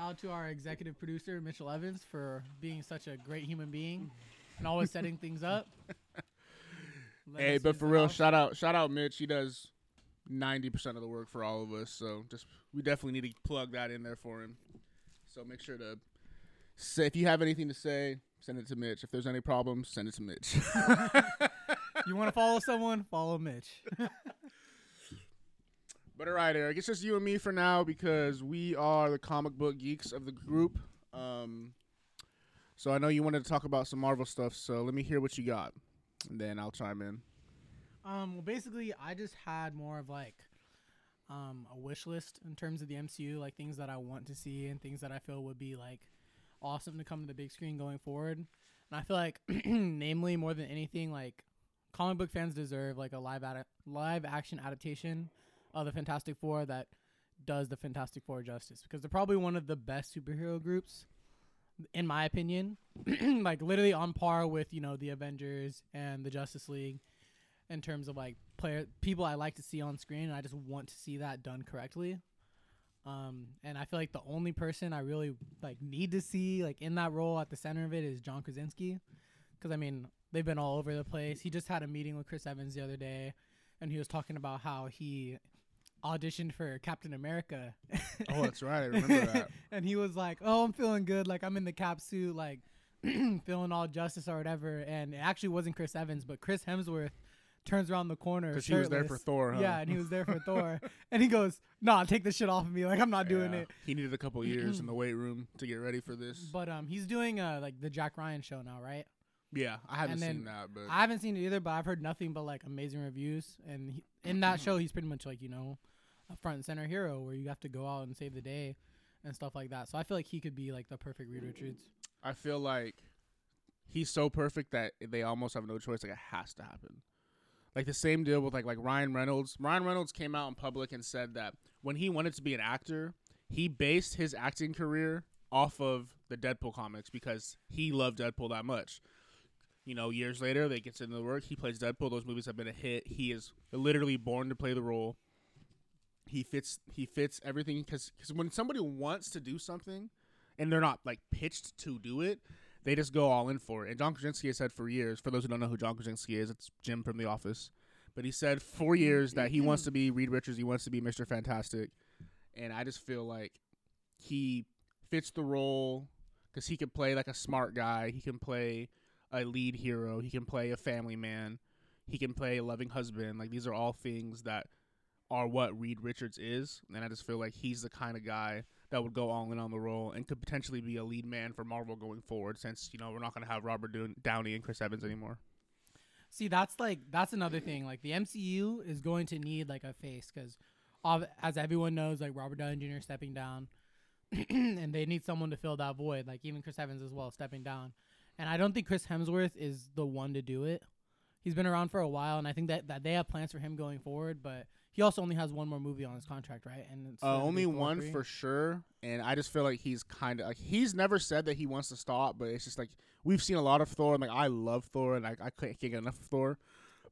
Shout out to our executive producer Mitchell Evans for being such a great human being and always setting things up. Let Hey, but for real, shout out, shout out, Mitch. He does ninety percent of the work for all of us. So just we definitely need to plug that in there for him. So make sure to say if you have anything to say, send it to Mitch. If there's any problems, send it to Mitch. you want to follow someone, follow Mitch. but all right, Aaric, it's just you and me for now because we are the comic book geeks of the group. Um, so I know you wanted to talk about some Marvel stuff. So let me hear what you got, and then I'll chime in. Um, well, basically, I just had more of like um, a wish list in terms of the MCU, like things that I want to see and things that I feel would be like awesome to come to the big screen going forward. And I feel like, namely, more than anything, like comic book fans deserve like a live ad- live action adaptation of the Fantastic Four that does the Fantastic Four justice because they're probably one of the best superhero groups in my opinion like literally on par with you know the Avengers and the Justice League in terms of like player people I like to see on screen and I just want to see that done correctly. Um and I feel like the only person I really like need to see like in that role at the center of it is John Krasinski cuz I mean they've been all over the place. He just had a meeting with Chris Evans the other day and he was talking about how he auditioned for Captain America. Oh, that's right. I remember that. and he was like, "Oh, I'm feeling good. Like I'm in the cap suit, like feeling all justice or whatever." And it actually wasn't Chris Evans, but Chris Hemsworth turns around the corner Because he was there for. Thor, huh? Yeah, and he was there for Thor, and he goes, "Nah, take this shit off of me. Like I'm not doing Yeah. it." He needed a couple years in the weight room to get ready for this. But um, he's doing uh like the Jack Ryan show now, right? yeah, I haven't seen that, but I haven't seen it either, but I've heard nothing but like amazing reviews. And he, in that show, he's pretty much like you know a front and center hero where you have to go out and save the day and stuff like that. So I feel like he could be like the perfect Reed Richards. I feel like he's so perfect that they almost have no choice. Like it has to happen. Like the same deal with like like Ryan Reynolds. Ryan Reynolds came out in public and said that when he wanted to be an actor, he based his acting career off of the Deadpool comics because he loved Deadpool that much. You know, years later, they get into the work. He plays Deadpool. Those movies have been a hit. He is literally born to play the role. He fits. He fits everything because because when somebody wants to do something, and they're not like pitched to do it, they just go all in for it. And John Krasinski has said for years, for those who don't know who John Krasinski is, it's Jim from The Office. But he said for years that he wants to be Reed Richards, he wants to be Mr. Fantastic. And I just feel like he fits the role because he can play like a smart guy. He can play a lead hero. He can play a family man. He can play a loving husband. Like these are all things that are what Reed Richards is. And I just feel like he's the kind of guy that would go all in on the role and could potentially be a lead man for Marvel going forward since, you know, we're not going to have Robert Downey and Chris Evans anymore. See, that's like that's another thing. Like the MCU is going to need like a face because, as everyone knows, like Robert Downey Jr. stepping down, and they need someone to fill that void. Like even Chris Evans as well stepping down, and I don't think Chris Hemsworth is the one to do it. He's been around for a while, and I think that, that they have plans for him going forward. But he also only has one more movie on his contract, right? And it's Uh, only one for sure, and I just feel like he's kind of like he's never said that he wants to stop, but it's just like we've seen a lot of Thor, and like I love Thor, and I I can't get enough of Thor,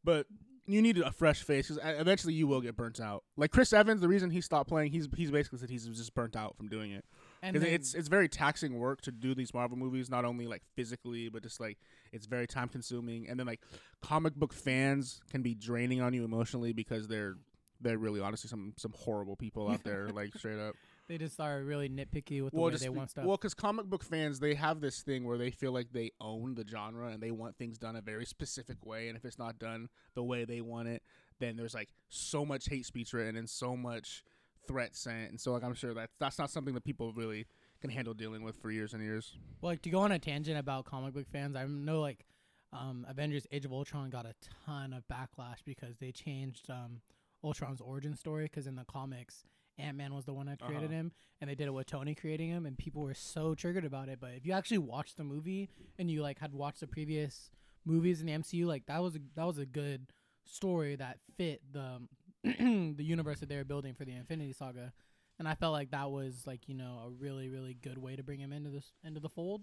but you need a fresh face because eventually you will get burnt out. Like Chris Evans, the reason he stopped playing, he's he's basically said he's just burnt out from doing it And then- it's it's very taxing work to do these Marvel movies, not only like physically, but just like it's very time consuming, and then like comic book fans can be draining on you emotionally because they're they're really honestly some some horrible people out there, like straight up. they just are really nitpicky with the well, way just they want stuff. well, because comic book fans they have this thing where they feel like they own the genre and they want things done a very specific way, and if it's not done the way they want it, then there's like so much hate speech written and so much threat sent, and so like I'm sure that that's not something that people really can handle dealing with for years and years. Well, like to go on a tangent about comic book fans, I know like um, Avengers: Age of Ultron got a ton of backlash because they changed um, Ultron's origin story. Because in the comics, Ant Man was the one that created Uh-huh. him, and they did it with Tony creating him, and people were so triggered about it. But if you actually watched the movie and you like had watched the previous movies in the MCU, like that was a, that was a good story that fit the the universe that they were building for the Infinity Saga. And I felt like that was like you know a really really good way to bring him into this into the fold.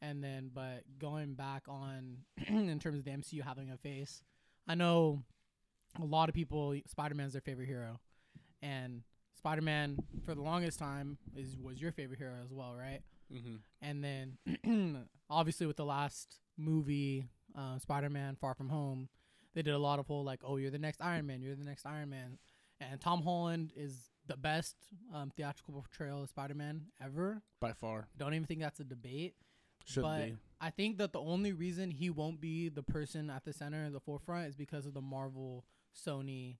And then, but going back on in terms of the MCU having a face, I know a lot of people Spider Man's their favorite hero, and Spider Man for the longest time is was your favorite hero as well, right? Mm-hmm. And then obviously with the last movie, uh, Spider Man Far From Home, they did a lot of whole like, oh, you're the next Iron Man, you're the next Iron Man, and Tom Holland is the best um, theatrical portrayal of Spider Man ever. By far, Don't even think that's a debate. should but be. I think that the only reason he won't be the person at the center of the forefront is because of the Marvel Sony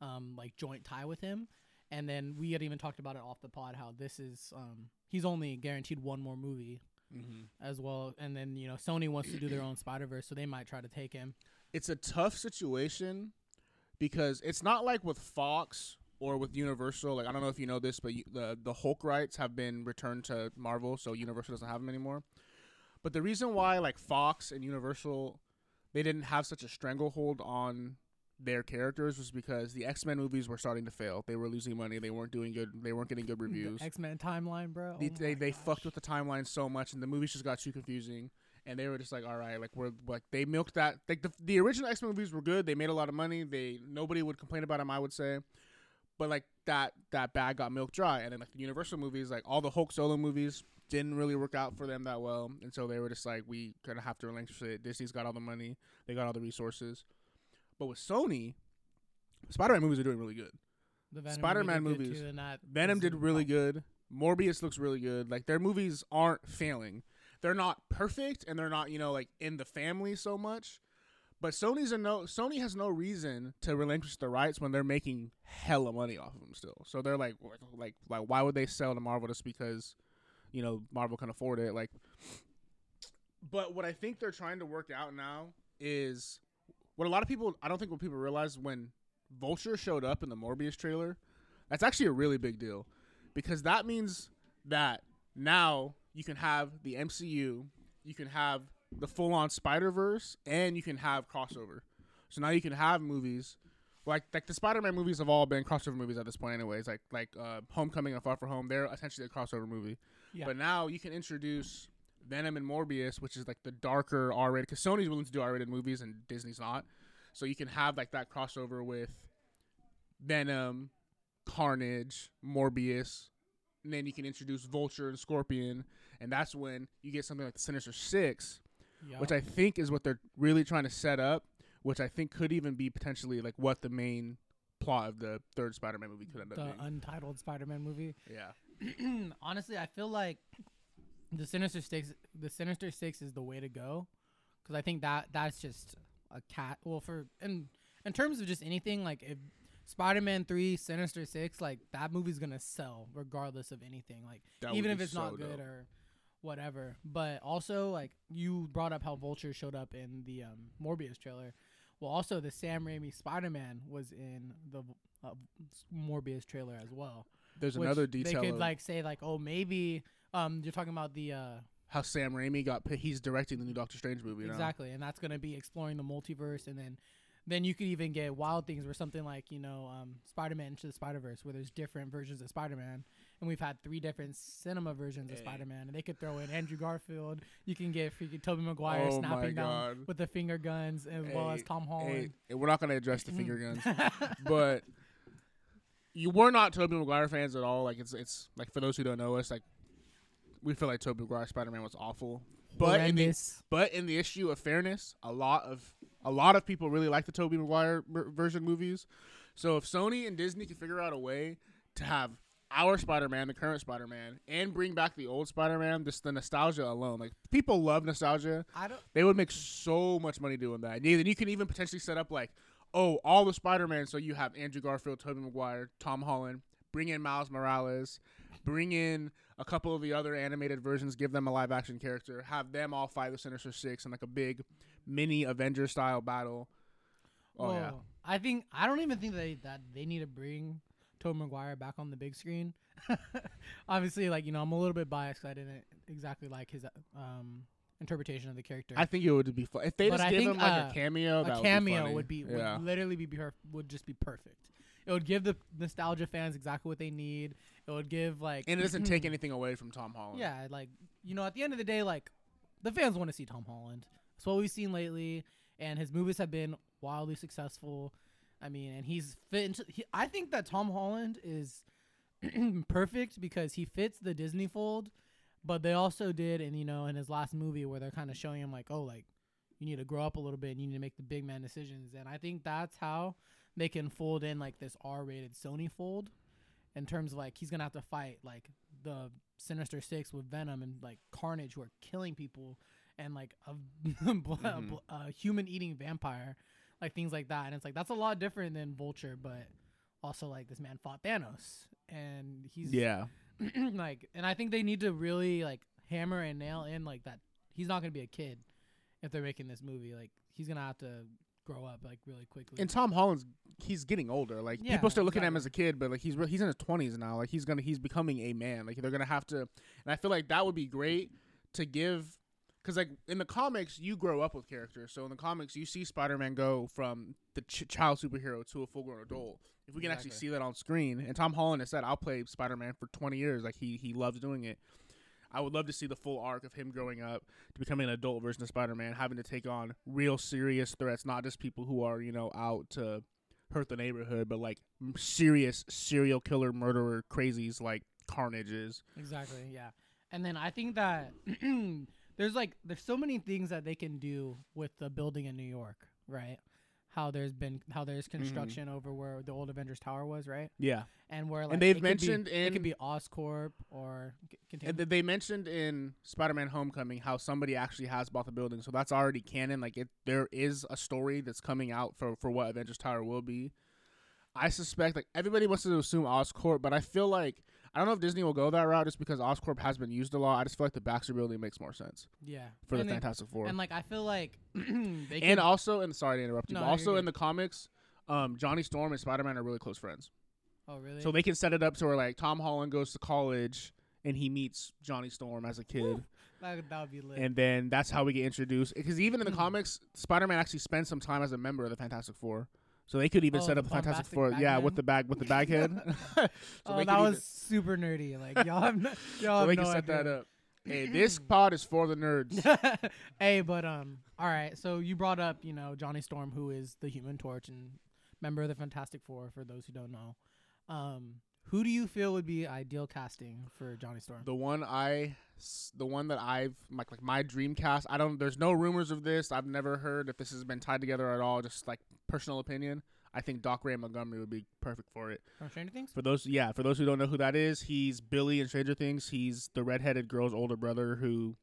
um like joint tie with him. And then we had even talked about it off the pod how this is um he's only guaranteed one more movie Mm-hmm. as well. And then, you know, Sony wants to do their own Spider Verse, so they might try to take him. It's a tough situation because it's not like with Fox or with Universal. Like I don't know if you know this, but you, the the Hulk rights have been returned to Marvel, so Universal doesn't have them anymore. But the reason why like Fox and Universal they didn't have such a stranglehold on their characters was because the X Men movies were starting to fail. They were losing money. They weren't doing good. They weren't getting good reviews. X Men timeline, bro. they Oh they, they fucked with the timeline so much, and the movies just got too confusing. And they were just like, all right, like we're like they milked that. Like the the original X Men movies were good. They made a lot of money. They nobody would complain about them. I would say, but like that that bag got milked dry. And then like the Universal movies, like all the Hulk solo movies, didn't really work out for them that well. And so they were just like, we kind of have to relinquish it. Disney's got all the money. They got all the resources. But with Sony, Spider Man movies are doing really good. The Venom Spider-Man movie movies. too, Venom did really good. Morbius looks really good. Like their movies aren't failing. They're not perfect and they're not, you know, like in the family so much. But Sony's a no Sony has no reason to relinquish the rights when they're making hella money off of them still. So they're like like like why would they sell to Marvel just because you know Marvel can afford it like but what I think they're trying to work out now is what a lot of people I don't think what people realize when Vulture showed up in the Morbius trailer, that's actually a really big deal because that means that now you can have the MCU, you can have the full on Spider Verse, and you can have crossover. So now you can have movies like like the Spider Man movies have all been crossover movies at this point, anyways. Like like uh, Homecoming and Far From Home, they're essentially a crossover movie. Yeah. But now you can introduce Venom and Morbius, which is like the darker R rated, because Sony's willing to do R rated movies and Disney's not. So you can have like that crossover with Venom, Carnage, Morbius, and then you can introduce Vulture and Scorpion, and that's when you get something like the Sinister Six, Yup. which I think is what they're really trying to set up, which I think could even be potentially like what the main plot of the third Spider-Man movie could end up being. the untitled Spider-Man movie. yeah, Honestly, I feel like the Sinister Six, the Sinister Six is the way to go, because I think that that's just a cat. Well, for in in terms of just anything, like if Spider-Man Three, Sinister Six, like that movie's gonna sell regardless of anything. Like That even if it's so not good dope. or whatever. But also, like you brought up how Vulture showed up in the um, Morbius trailer. Well, also the Sam Raimi Spider-Man was in the uh, Morbius trailer as well. there's another detail They could like say like, oh, maybe um, you're talking about the uh, how Sam Raimi got he's directing the new Doctor Strange movie now. exactly, and that's gonna be exploring the multiverse, and then then you could even get wild things where something like you know um, Spider-Man into the Spider-Verse, where there's different versions of Spider-Man, and we've had three different cinema versions of Spider-Man, and they could throw in Andrew Garfield. You can get freaking Tobey Maguire Oh snapping down with the finger guns, as well as Hey, Tom Hey, Holland. we're not gonna address the finger guns, but you were not Tobey Maguire fans at all. Like it's it's like for those who don't know us, like we feel like Tobey Maguire Spider Man was awful. But in the but in the issue of fairness, a lot of a lot of people really like the Tobey Maguire ver- version movies. So if Sony and Disney can figure out a way to have our Spider-Man, the current Spider-Man, and bring back the old Spider-Man, just the nostalgia alone, like people love nostalgia. I don't. They would make so much money doing that. And then you can even potentially set up like, oh, all the Spider-Man. So you have Andrew Garfield, Tobey Maguire, Tom Holland. Bring in Miles Morales. Bring in a couple of the other animated versions. Give them a live-action character. Have them all fight the Sinister Six in like a big mini Avengers style battle. Oh yeah, I think I don't even think they that they need to bring Tobey Maguire back on the big screen. Obviously, like you know, I'm a little bit biased. 'cause I didn't exactly like his um, interpretation of the character. I think it would be fun if they But just I gave think, him like uh, a cameo. that a would cameo be would be yeah. literally be per- would just be perfect. It would give the nostalgia fans exactly what they need. It would give like and it doesn't take anything away from Tom Holland. Yeah, like you know, at the end of the day, like the fans want to see Tom Holland. That's what we've seen lately, and his movies have been wildly successful. I mean, and he's fit into. He, I think that Tom Holland is perfect because he fits the Disney fold, but they also did, and you know, in his last movie where they're kind of showing him like, oh, like you need to grow up a little bit, and you need to make the big man decisions, and I think that's how they can fold in like this R-rated Sony fold, in terms of like he's gonna have to fight like the Sinister Six with Venom and like Carnage who are killing people, and like a, Mhm. a human eating vampire, like things like that, and it's like that's a lot different than Vulture, but also like this man fought Thanos, and he's Yeah. like, and I think they need to really like hammer and nail in like that he's not gonna be a kid if they're making this movie. Like he's gonna have to grow up like really quickly. And Tom Holland's he's getting older. Like Yeah, people still looking at him as a kid, but like he's re- he's in his twenties now. Like he's gonna he's becoming a man. Like they're gonna have to, and I feel like that would be great to give, because like in the comics you grow up with characters. So in the comics you see Spider Man go from the ch- child superhero to a full grown adult. If we can actually see that on screen, and Tom Holland has said I'll play Spider Man for twenty years. Like he he loves doing it. I would love to see the full arc of him growing up to becoming an adult version of Spider Man, having to take on real serious threats, not just people who are, you know, out to hurt the neighborhood, but like serious serial killer, murderer, crazies like Carnages. Exactly. Yeah. And then I think that there's like there's so many things that they can do with the building in New York, right? How there's been how there's Mm-hmm. construction over where the old Avengers Tower was, right? Yeah. And where like and they've it could be- mentioned it could be Oscorp or. And th- they mentioned in Spider Man Homecoming how somebody actually has bought the building. So that's already canon. Like it there is a story that's coming out for, for what Avengers Tower will be. I suspect like everybody wants to assume Oscorp, but I feel like I don't know if Disney will go that route just because Oscorp has been used a lot. I just feel like the Baxter building makes more sense yeah. for the then- Fantastic Four. And like I feel like they and also, and sorry to interrupt you, No, but also in the comics, um, Johnny Storm and Spider Man are really close friends. oh really? So they can set it up to where like Tom Holland goes to college and he meets Johnny Storm as a kid, that, would- that would be lit. and then that's how we get introduced. Because even in the Hmm. comics, Spider Man actually spends some time as a member of the Fantastic Four. So they could even Oh, set up the Fantastic Four, yeah, Bagman? with the bag with the bag head. so oh, that was even- super nerdy. Like y'all have no, y'all so have they no can set idea. that up. Hey, this pod is for the nerds. hey, but um, all right. So you brought up, you know, Johnny Storm, who is the Human Torch and member of the Fantastic Four. For those who don't know, um, who do you feel would be ideal casting for Johnny Storm? The one I, the one that I've like, like my dream cast. I don't. There's no rumors of this. I've never heard if this has been tied together at all. Just like personal opinion. I think Dacre Montgomery would be perfect for it. From Stranger Things? For those, yeah, for those who don't know who that is, he's Billy in Stranger Things. He's the redheaded girl's older brother who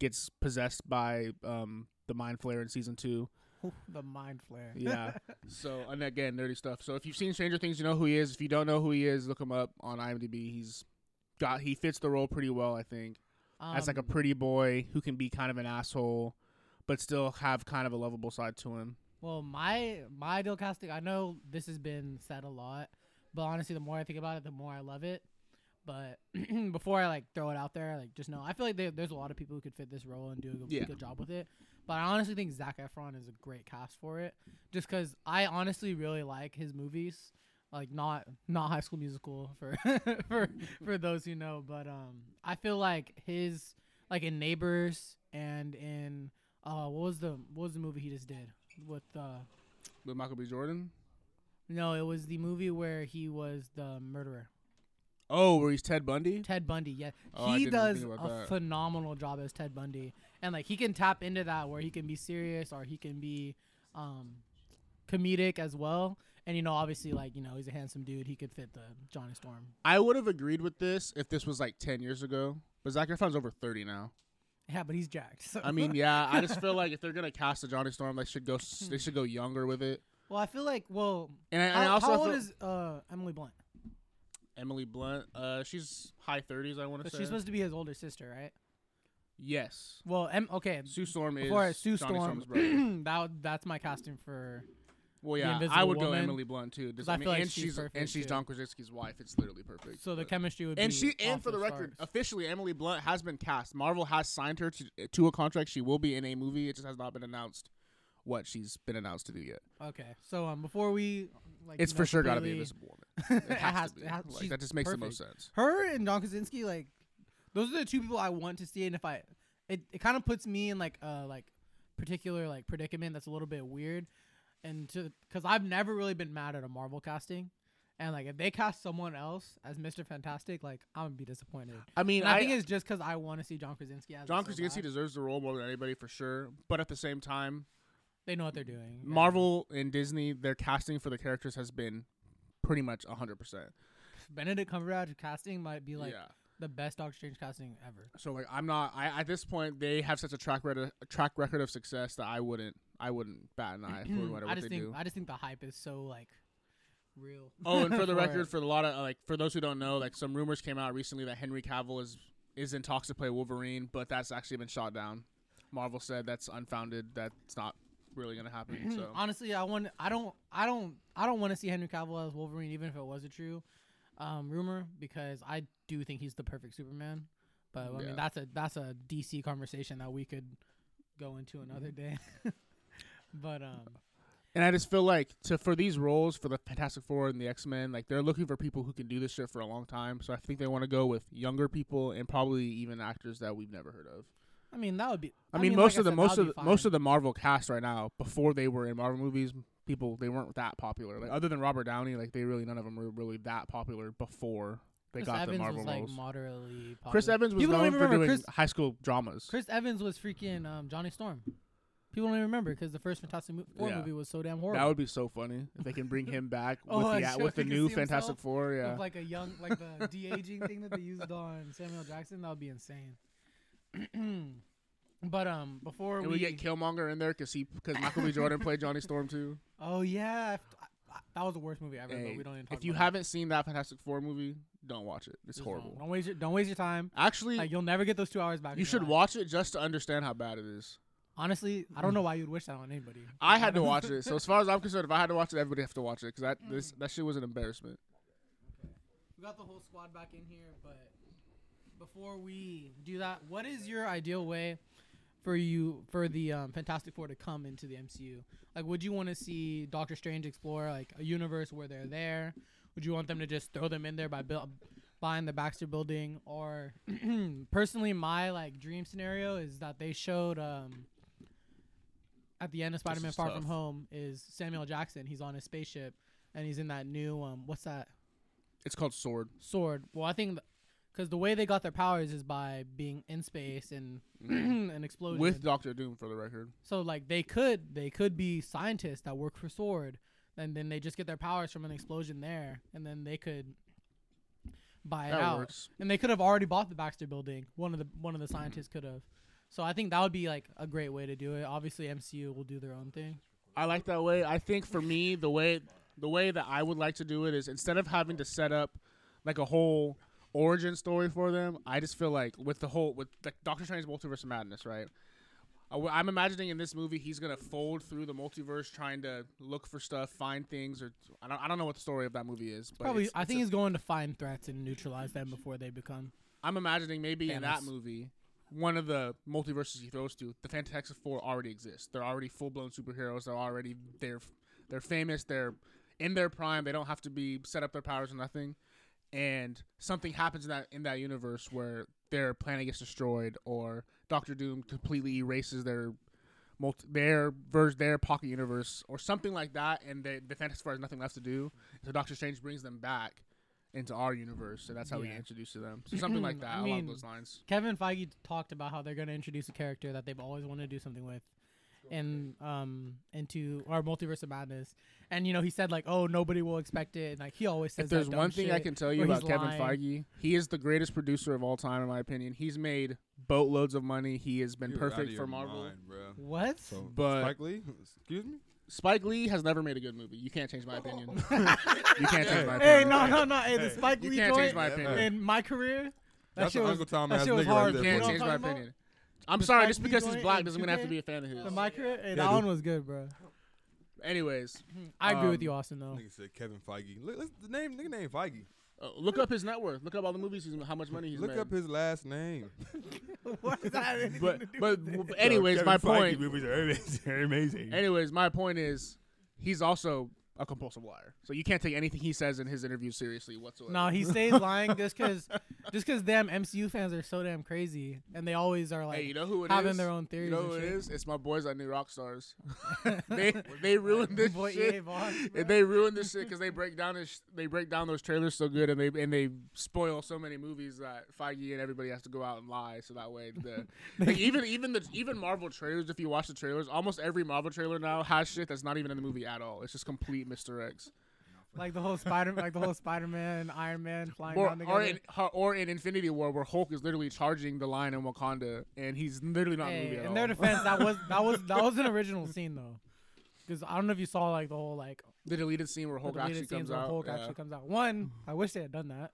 gets possessed by um, the Mind Flayer in season two. the Mind Flare. Yeah. so and again, nerdy stuff. So if you've seen Stranger Things, you know who he is. If you don't know who he is, look him up on IMDb. He's got he fits the role pretty well, I think. as like a Um, pretty boy who can be kind of an asshole, but still have kind of a lovable side to him. Well, my my ideal casting. I know this has been said a lot, but honestly, the more I think about it, the more I love it. But before I like throw it out there, like just know I feel like there, there's a lot of people who could fit this role and do a good, Yeah. good job with it. But I honestly think Zac Efron is a great cast for it, just because I honestly really like his movies. Like not not High School Musical for for for those who know, but um, I feel like his like in Neighbors and in uh what was the what was the movie he just did with uh With Michael B. Jordan. no, it was the movie where he was the murderer. Oh, where he's Ted Bundy. Ted Bundy, yeah. Oh, he does a that. phenomenal job as Ted Bundy. And like he can tap into that where he can be serious or he can be um comedic as well. And you know, obviously like, you know, he's a handsome dude. He could fit the Johnny Storm. I would have agreed with this if this was like ten years ago. But Zac Efron's over thirty now. Yeah, but he's jacked. So. I mean, yeah, I just feel like if they're gonna cast a Johnny Storm, they should go. They should go younger with it. well, I feel like well, And I, and how, I also how old is uh Emily Blunt? Emily Blunt. Uh, she's high thirties. I want to say. she's supposed to be his older sister, right? Yes. Well, em- okay. Sue Storm is Before Sue Johnny Storm, Storm's brother. that that's my casting for Well, yeah, I would go Woman. Emily Blunt too. Just, I I mean, feel like and she's she's and she's too. John Krasinski's wife. It's literally perfect. so the But- chemistry would and be she and off for the record, officially Emily Blunt has been cast. Marvel has signed her to to a contract. She will be in a movie. It just has not been announced what she's been announced to do yet. Okay, so um, before we like, It's you for sure got to be completely- Invisible Woman. It has, to be. Like, she's that just makes the perfect. most sense. Her and John Krasinski, like those are the two people I want to see, and if I, it, it kind of puts me in like a like particular like predicament that's a little bit weird, and to because I've never really been mad at a Marvel casting, And like if they cast someone else as Mr. Fantastic, like I'm gonna be disappointed. I mean, I, I, think it's just because I want to see John Krasinski as John it so Krasinski deserves the role more than anybody for sure. But at the same time, They know what they're doing. Yeah. Marvel and Disney, their casting for the characters has been pretty much hundred percent. Benedict Cumberbatch casting might be like yeah. The best Doctor Strange casting ever. So like, I'm not. I at this point they have such a track record, a track record of success that I wouldn't. I wouldn't bat an eye for whatever I just they think do. I just think the hype is so like real. Oh, and for the record, for a lot of like for those who don't know, like some rumors came out recently that Henry Cavill is is in talks to play Wolverine, but that's actually been shot down. Marvel said that's unfounded. That's not really gonna happen. So honestly, I want I don't I don't I don't want to see Henry Cavill as Wolverine, even if it was a true um, rumor, because I do think he's the perfect Superman. But I Yeah. mean, that's a that's a DC conversation that we could go into another day. but um, And I just feel like to for these roles for the Fantastic Four and the X Men, like they're looking for people who can do this shit for a long time. So I think they want to go with younger people and probably even actors that we've never heard of. I mean, that would be. I, mean, most like of the said, most of the, most of the Marvel cast right now, before they were in Marvel movies, people they weren't that popular. Like other than Robert Downey, like they really none of them were really that popular before they Chris got Evans the Marvel was like roles. moderately. Popular. Chris Evans was People don't even for remember doing Chris- high school dramas. Chris Evans was freaking um, Johnny Storm. People don't even remember because the first Fantastic Mo- Four Yeah. movie was so damn horrible. That would be so funny if they can bring him back Oh, with the should- with the he can new see Fantastic himself Four. Yeah, With like a young, like the de aging thing that they used on Samuel Jackson. That would be insane. but um, before and we, we get Killmonger in there because he because Michael B. Jordan played Johnny Storm too. oh yeah, I f- I- I- that was the worst movie ever. Hey, but we don't even talk if you about haven't seen that Fantastic Four movie, don't watch it. it. It's Just horrible. Don't, don't waste your, don't waste your time. Actually, Like you'll never get those two hours back. you should watch it just to understand how bad it is. Honestly, I don't know why you'd wish that on anybody. I had to watch it, so as far as I'm concerned, if I had to watch it, everybody have to watch it because that this that shit was an embarrassment. We got the whole squad back in here, but before we do that, what is your ideal way for you for the um, Fantastic Four to come into the MCU? Like, would you want to see Doctor Strange explore like a universe where they're there? Would you want them to just throw them in there by build, buying the Baxter Building? Or personally, my like dream scenario is that they showed um, at the end of Spider-Man: Far tough. From Home is Samuel Jackson. He's on his spaceship and he's in that new um, what's that? It's called Sword. sword. Well, I think because the way they got their powers is by being in space and an explosion. with Doctor Doom for the record. so like they could they could be scientists that work for Sword, and then they just get their powers from an explosion there, and then they could buy it That out. works. And they could have already bought the Baxter Building. One of the one of the scientists could have. So I think that would be like a great way to do it. Obviously, MCU will do their own thing. I like that way. I think for me, the way the way that I would like to do it is instead of having to set up like a whole origin story for them, I just feel like with the whole with like Doctor Strange Multiverse of Madness, right? I'm imagining in this movie he's gonna fold through the multiverse, trying to look for stuff, find things, or I don't, I don't know what the story of that movie is. But Probably, it's- I it's think a- he's going to find threats and neutralize them before they become. I'm imagining maybe in that movie, one of the multiverses he throws to, the Fantastic Four already exists. They're already full blown superheroes. They're already they're they're famous. They're in their prime. They don't have to be set up their powers or nothing. And something happens in that in that universe where their planet gets destroyed, or Doctor Doom completely erases their multi, their verse their pocket universe, or something like that. And they, the Fantastic Four has nothing left to do. So Doctor Strange brings them back into our universe, and that's how we Yeah. get introduced to them. So something like that I along mean, those lines. Kevin Feige talked about how they're going to introduce a character that they've always wanted to do something with, in um into our multiverse of madness. And you know, he said like, "Oh, nobody will expect it." And like he always says. If there's that one thing I can tell you about he's Kevin lying. Feige, he is the greatest producer of all time, in my opinion. He's made boatloads of money. He has been You're perfect for Marvel. mind. What? So, But- Spike Lee, excuse me. Spike Lee has never made a good movie. You can't change my opinion. you can't change my opinion. hey, no, no, no. Hey, the Hey, Spike You Lee can't change joint my opinion. in my career. That That's shit an was Uncle Tom that ass shit was nigga right there You You can't know what I'm change my opinion. about? Opinion. I'm The sorry, just Lee because he's joint black in doesn't mean I have to 2K? be a fan of his. The my career. Hey, Yeah, that dude. one was good, bro. Anyways, I agree with Um, you, Austin. Though. Nigga said Kevin Feige. Look, let's, the name, nigga name Feige. uh, look up his net worth. Look up all the movies he's how much money he's Look made. up his last name. what does that have anything but to do but with it? but anyways, Kevin my Feige point. movies are amazing. They're amazing. Anyways, my point is he's also a compulsive liar. So you can't take anything he says in his interviews seriously whatsoever. No, he stays lying just because just because damn MCU fans are so damn crazy and they always are like hey, you know who it is? having their own theories. You know who it shit. is? It's my boys at New Rockstars. they they ruined this Boy, shit. EA Vaughn, And they ruined this shit because they break down this, they break down those trailers so good, and they and they spoil so many movies that Feige and everybody has to go out and lie, so that way the like even even the even Marvel trailers. If you watch the trailers, almost every Marvel trailer now has shit that's not even in the movie at all. It's just complete Mr. X. like the whole Spider, like the whole Spider Man, Iron Man flying Or down together. or in, or in Infinity War, where Hulk is literally charging the line in Wakanda, and he's literally not Hey, movie at in all. their defense, that was that was that was an original scene though, because I don't know if you saw like the whole like the deleted scene where Hulk actually comes out. Hulk yeah. actually comes out. One, I wish they had done that.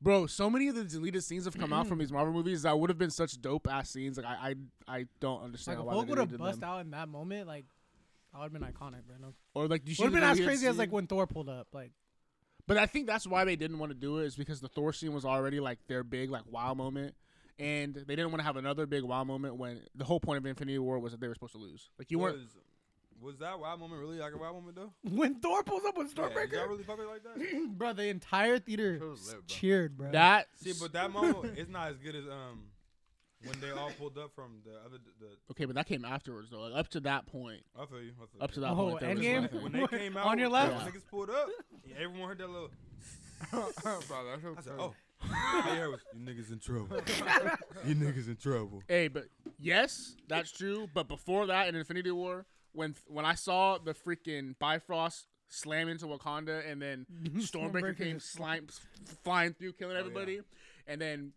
Bro, so many of the deleted scenes have come out from these Marvel movies that would have been such dope ass scenes. Like I, I, I don't understand Like why Hulk would have bust them. out in that moment, like that would have been iconic, bro. No. Or like, you Would have been as deleted crazy as like when Thor pulled up. Like But I think that's why they didn't want to do it is because the Thor scene was already like their big like wow moment, and they didn't want to have another big wow moment when the whole point of Infinity War was that they were supposed to lose. Like you was, weren't. was that wow moment really like a wow moment though? when Thor pulls up with Yeah, did y'all really fuck it like that? bro, the entire theater It was s- lit, bro. cheered, bro. That See, but that moment it's not as good as um when they all pulled up from the other the. okay, but that came afterwards though. Like up to that point, I feel you. I feel up to that Oh, point, there was Endgame? when they came out On your left? those niggas pulled up. yeah, everyone heard that little. Bro, that's so I said, funny. "Oh, all you heard was you niggas in trouble. you niggas in trouble." Hey, but yes, that's true. But before that, in Infinity War, when when I saw the freaking Bifrost slam into Wakanda, and then Stormbreaker came just- slime, flying through, killing oh, yeah. everybody, and then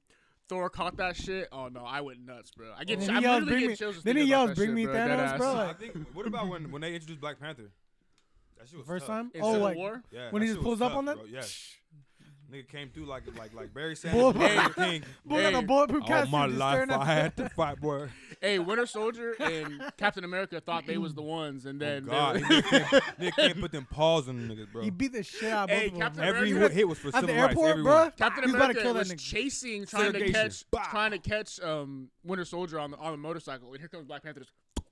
Thor caught that shit. Oh no, I went nuts, bro. I get, And I he yells, literally "Bring get me-" chills. just then he yells, that "Bring shit, me bro. Thanos, bro." I think. What about when when they introduced Black Panther? That shit was First tough. time? In Oh, Civil like War? Yeah, when that he shit just was pulls up tough, on them? bro, Yeah. Nigga came through like like like Barry Sanders, Martin Luther King. Boy, got a Hey, bulletproof All cast. my just life staring at I the- had to fight, boy. Hey, Winter Soldier and Captain America thought they was the ones, and then oh God, they- nigga can't, nigga can't put them paws on them niggas, bro. He beat the shit out of Hey, both of them. Captain bro. Every America- hit was for At civil the rights. airport, everywhere. bro. Captain He's about to America kill that was nigga. chasing, trying to Segregation. catch, Bah. trying to catch um, Winter Soldier on the on the motorcycle, and here comes Black Panther, just,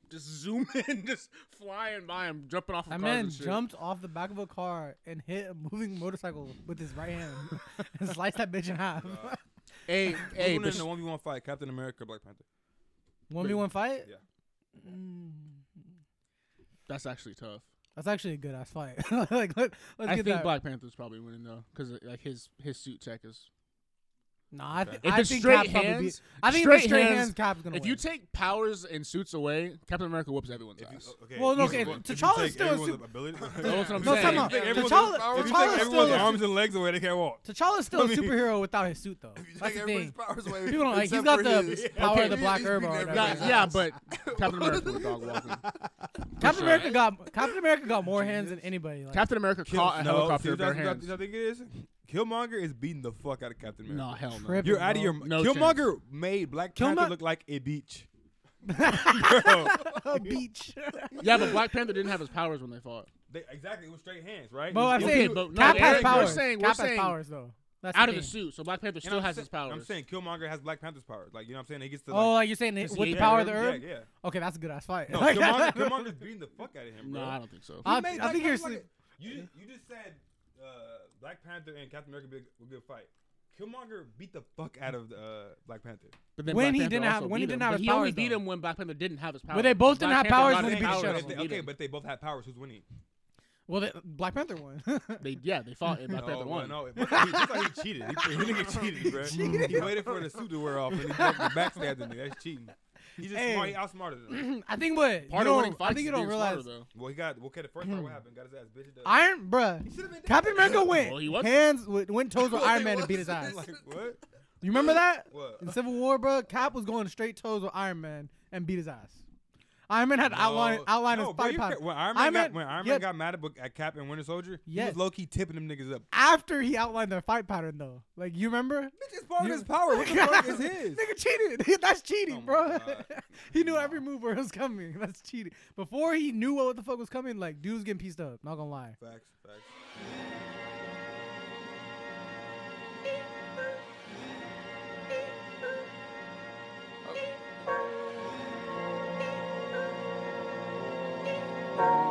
just zoom in, just flying by him, jumping off of That man and shit. jumped off the back of a car and hit a moving motorcycle with his right hand and sliced that bitch in half. Hey, hey, Who but in the one v one fight? Captain America, Black Panther. One v one fight. Yeah. Mm, that's actually tough. that's actually a good ass fight. like let, let's I get think that. Black Panther's probably winning though, because like his his suit check is. Nah, I, th- If I it's think straight Cap probably hands, beat- I think if it's straight straight hands, hands, Cap's gonna If win. you take powers and suits away, Captain America whoops everyone's If you, ass. okay, Well, no, easy okay, one. If you T'Challa's take still a everyone's super- ability. That's what I'm no, saying. time out. If you take everyone's- T'Challa, if you take T'Challa's everyone's still, arms and legs away, they can't walk. T'Challa's still a I mean- superhero without his suit though. If you That's the thing. powers away, People don't like. He's except got the power of the Black he's Herb beating or everybody. whatever. Nah, yeah, but Captain America was dog walking. Captain America got Captain America got more hands than anybody. Captain America Kill- caught a helicopter see, with bare that's- hands. that's- I think it is. Killmonger is beating the fuck out of Captain America. No, hell no. You're out of bro. your No Killmonger made Black Panther Killmo- look like a beach. a beach. Yeah, but Black Panther didn't have his powers when they fought. They, exactly, with straight hands, right? But I'm saying but no, Cap we're- has we're powers. saying- we're Cap has saying powers though. That's Out of the suit, so Black Panther still has sa- his powers. I'm saying Killmonger has Black Panther's powers. Like you know what I'm saying? He gets to Oh, like, like you're saying with he the have power of the herb? herb? yeah, yeah. Okay, that's a good ass fight. No, Killmonger, Killmonger's beating the fuck out of him, bro. no, I don't think so. I- He I think you're like a- you just, you just said uh, Black Panther and Captain America be a, a good fight. Killmonger beat the fuck out of uh, Black Panther. But then When Black he Panther didn't have- when he didn't him. have But his he only beat though. him when Black Panther didn't have his powers. But they both didn't Black have powers when his they beat the powers shit out and of But him. they, okay, but they both had powers. Who's winning? Well, they, Black Panther won. They yeah, they fought in Black Panther well, one. no, it- he, he cheated. He, he nigga cheated, bro. He waited for the suit to wear off and he broke the backstabbed the nigga. That's cheating. He's just Hey. smart. He outsmarted him. I think what Part of winning don't, fights I think you don't being realize smarter, though. Well, he got okay. The first part, what hmm. happened? Got his ass bitched up. Iron, bruh. He should've been Captain. America went Well, he was- hands with- went toes with Iron Man and beat his ass. like what? You remember that What? in Civil War, bro? Cap was going straight toes with Iron Man and beat his ass. Iron Man had outline No. outline no, his fight pattern. When Iron Man, Iron got, when Iron yeah. Got mad at, at Cap and Winter Soldier, he was low key tipping them niggas up. After he outlined their fight pattern, though, like you remember, Bitch, it's part of his power. What the fuck is his? Nigga cheated. That's cheating, Oh bro. He knew every move where it was coming. That's cheating. Before he knew what the fuck was coming, like dude was getting pieced up. Not gonna lie. Facts, facts. Bye.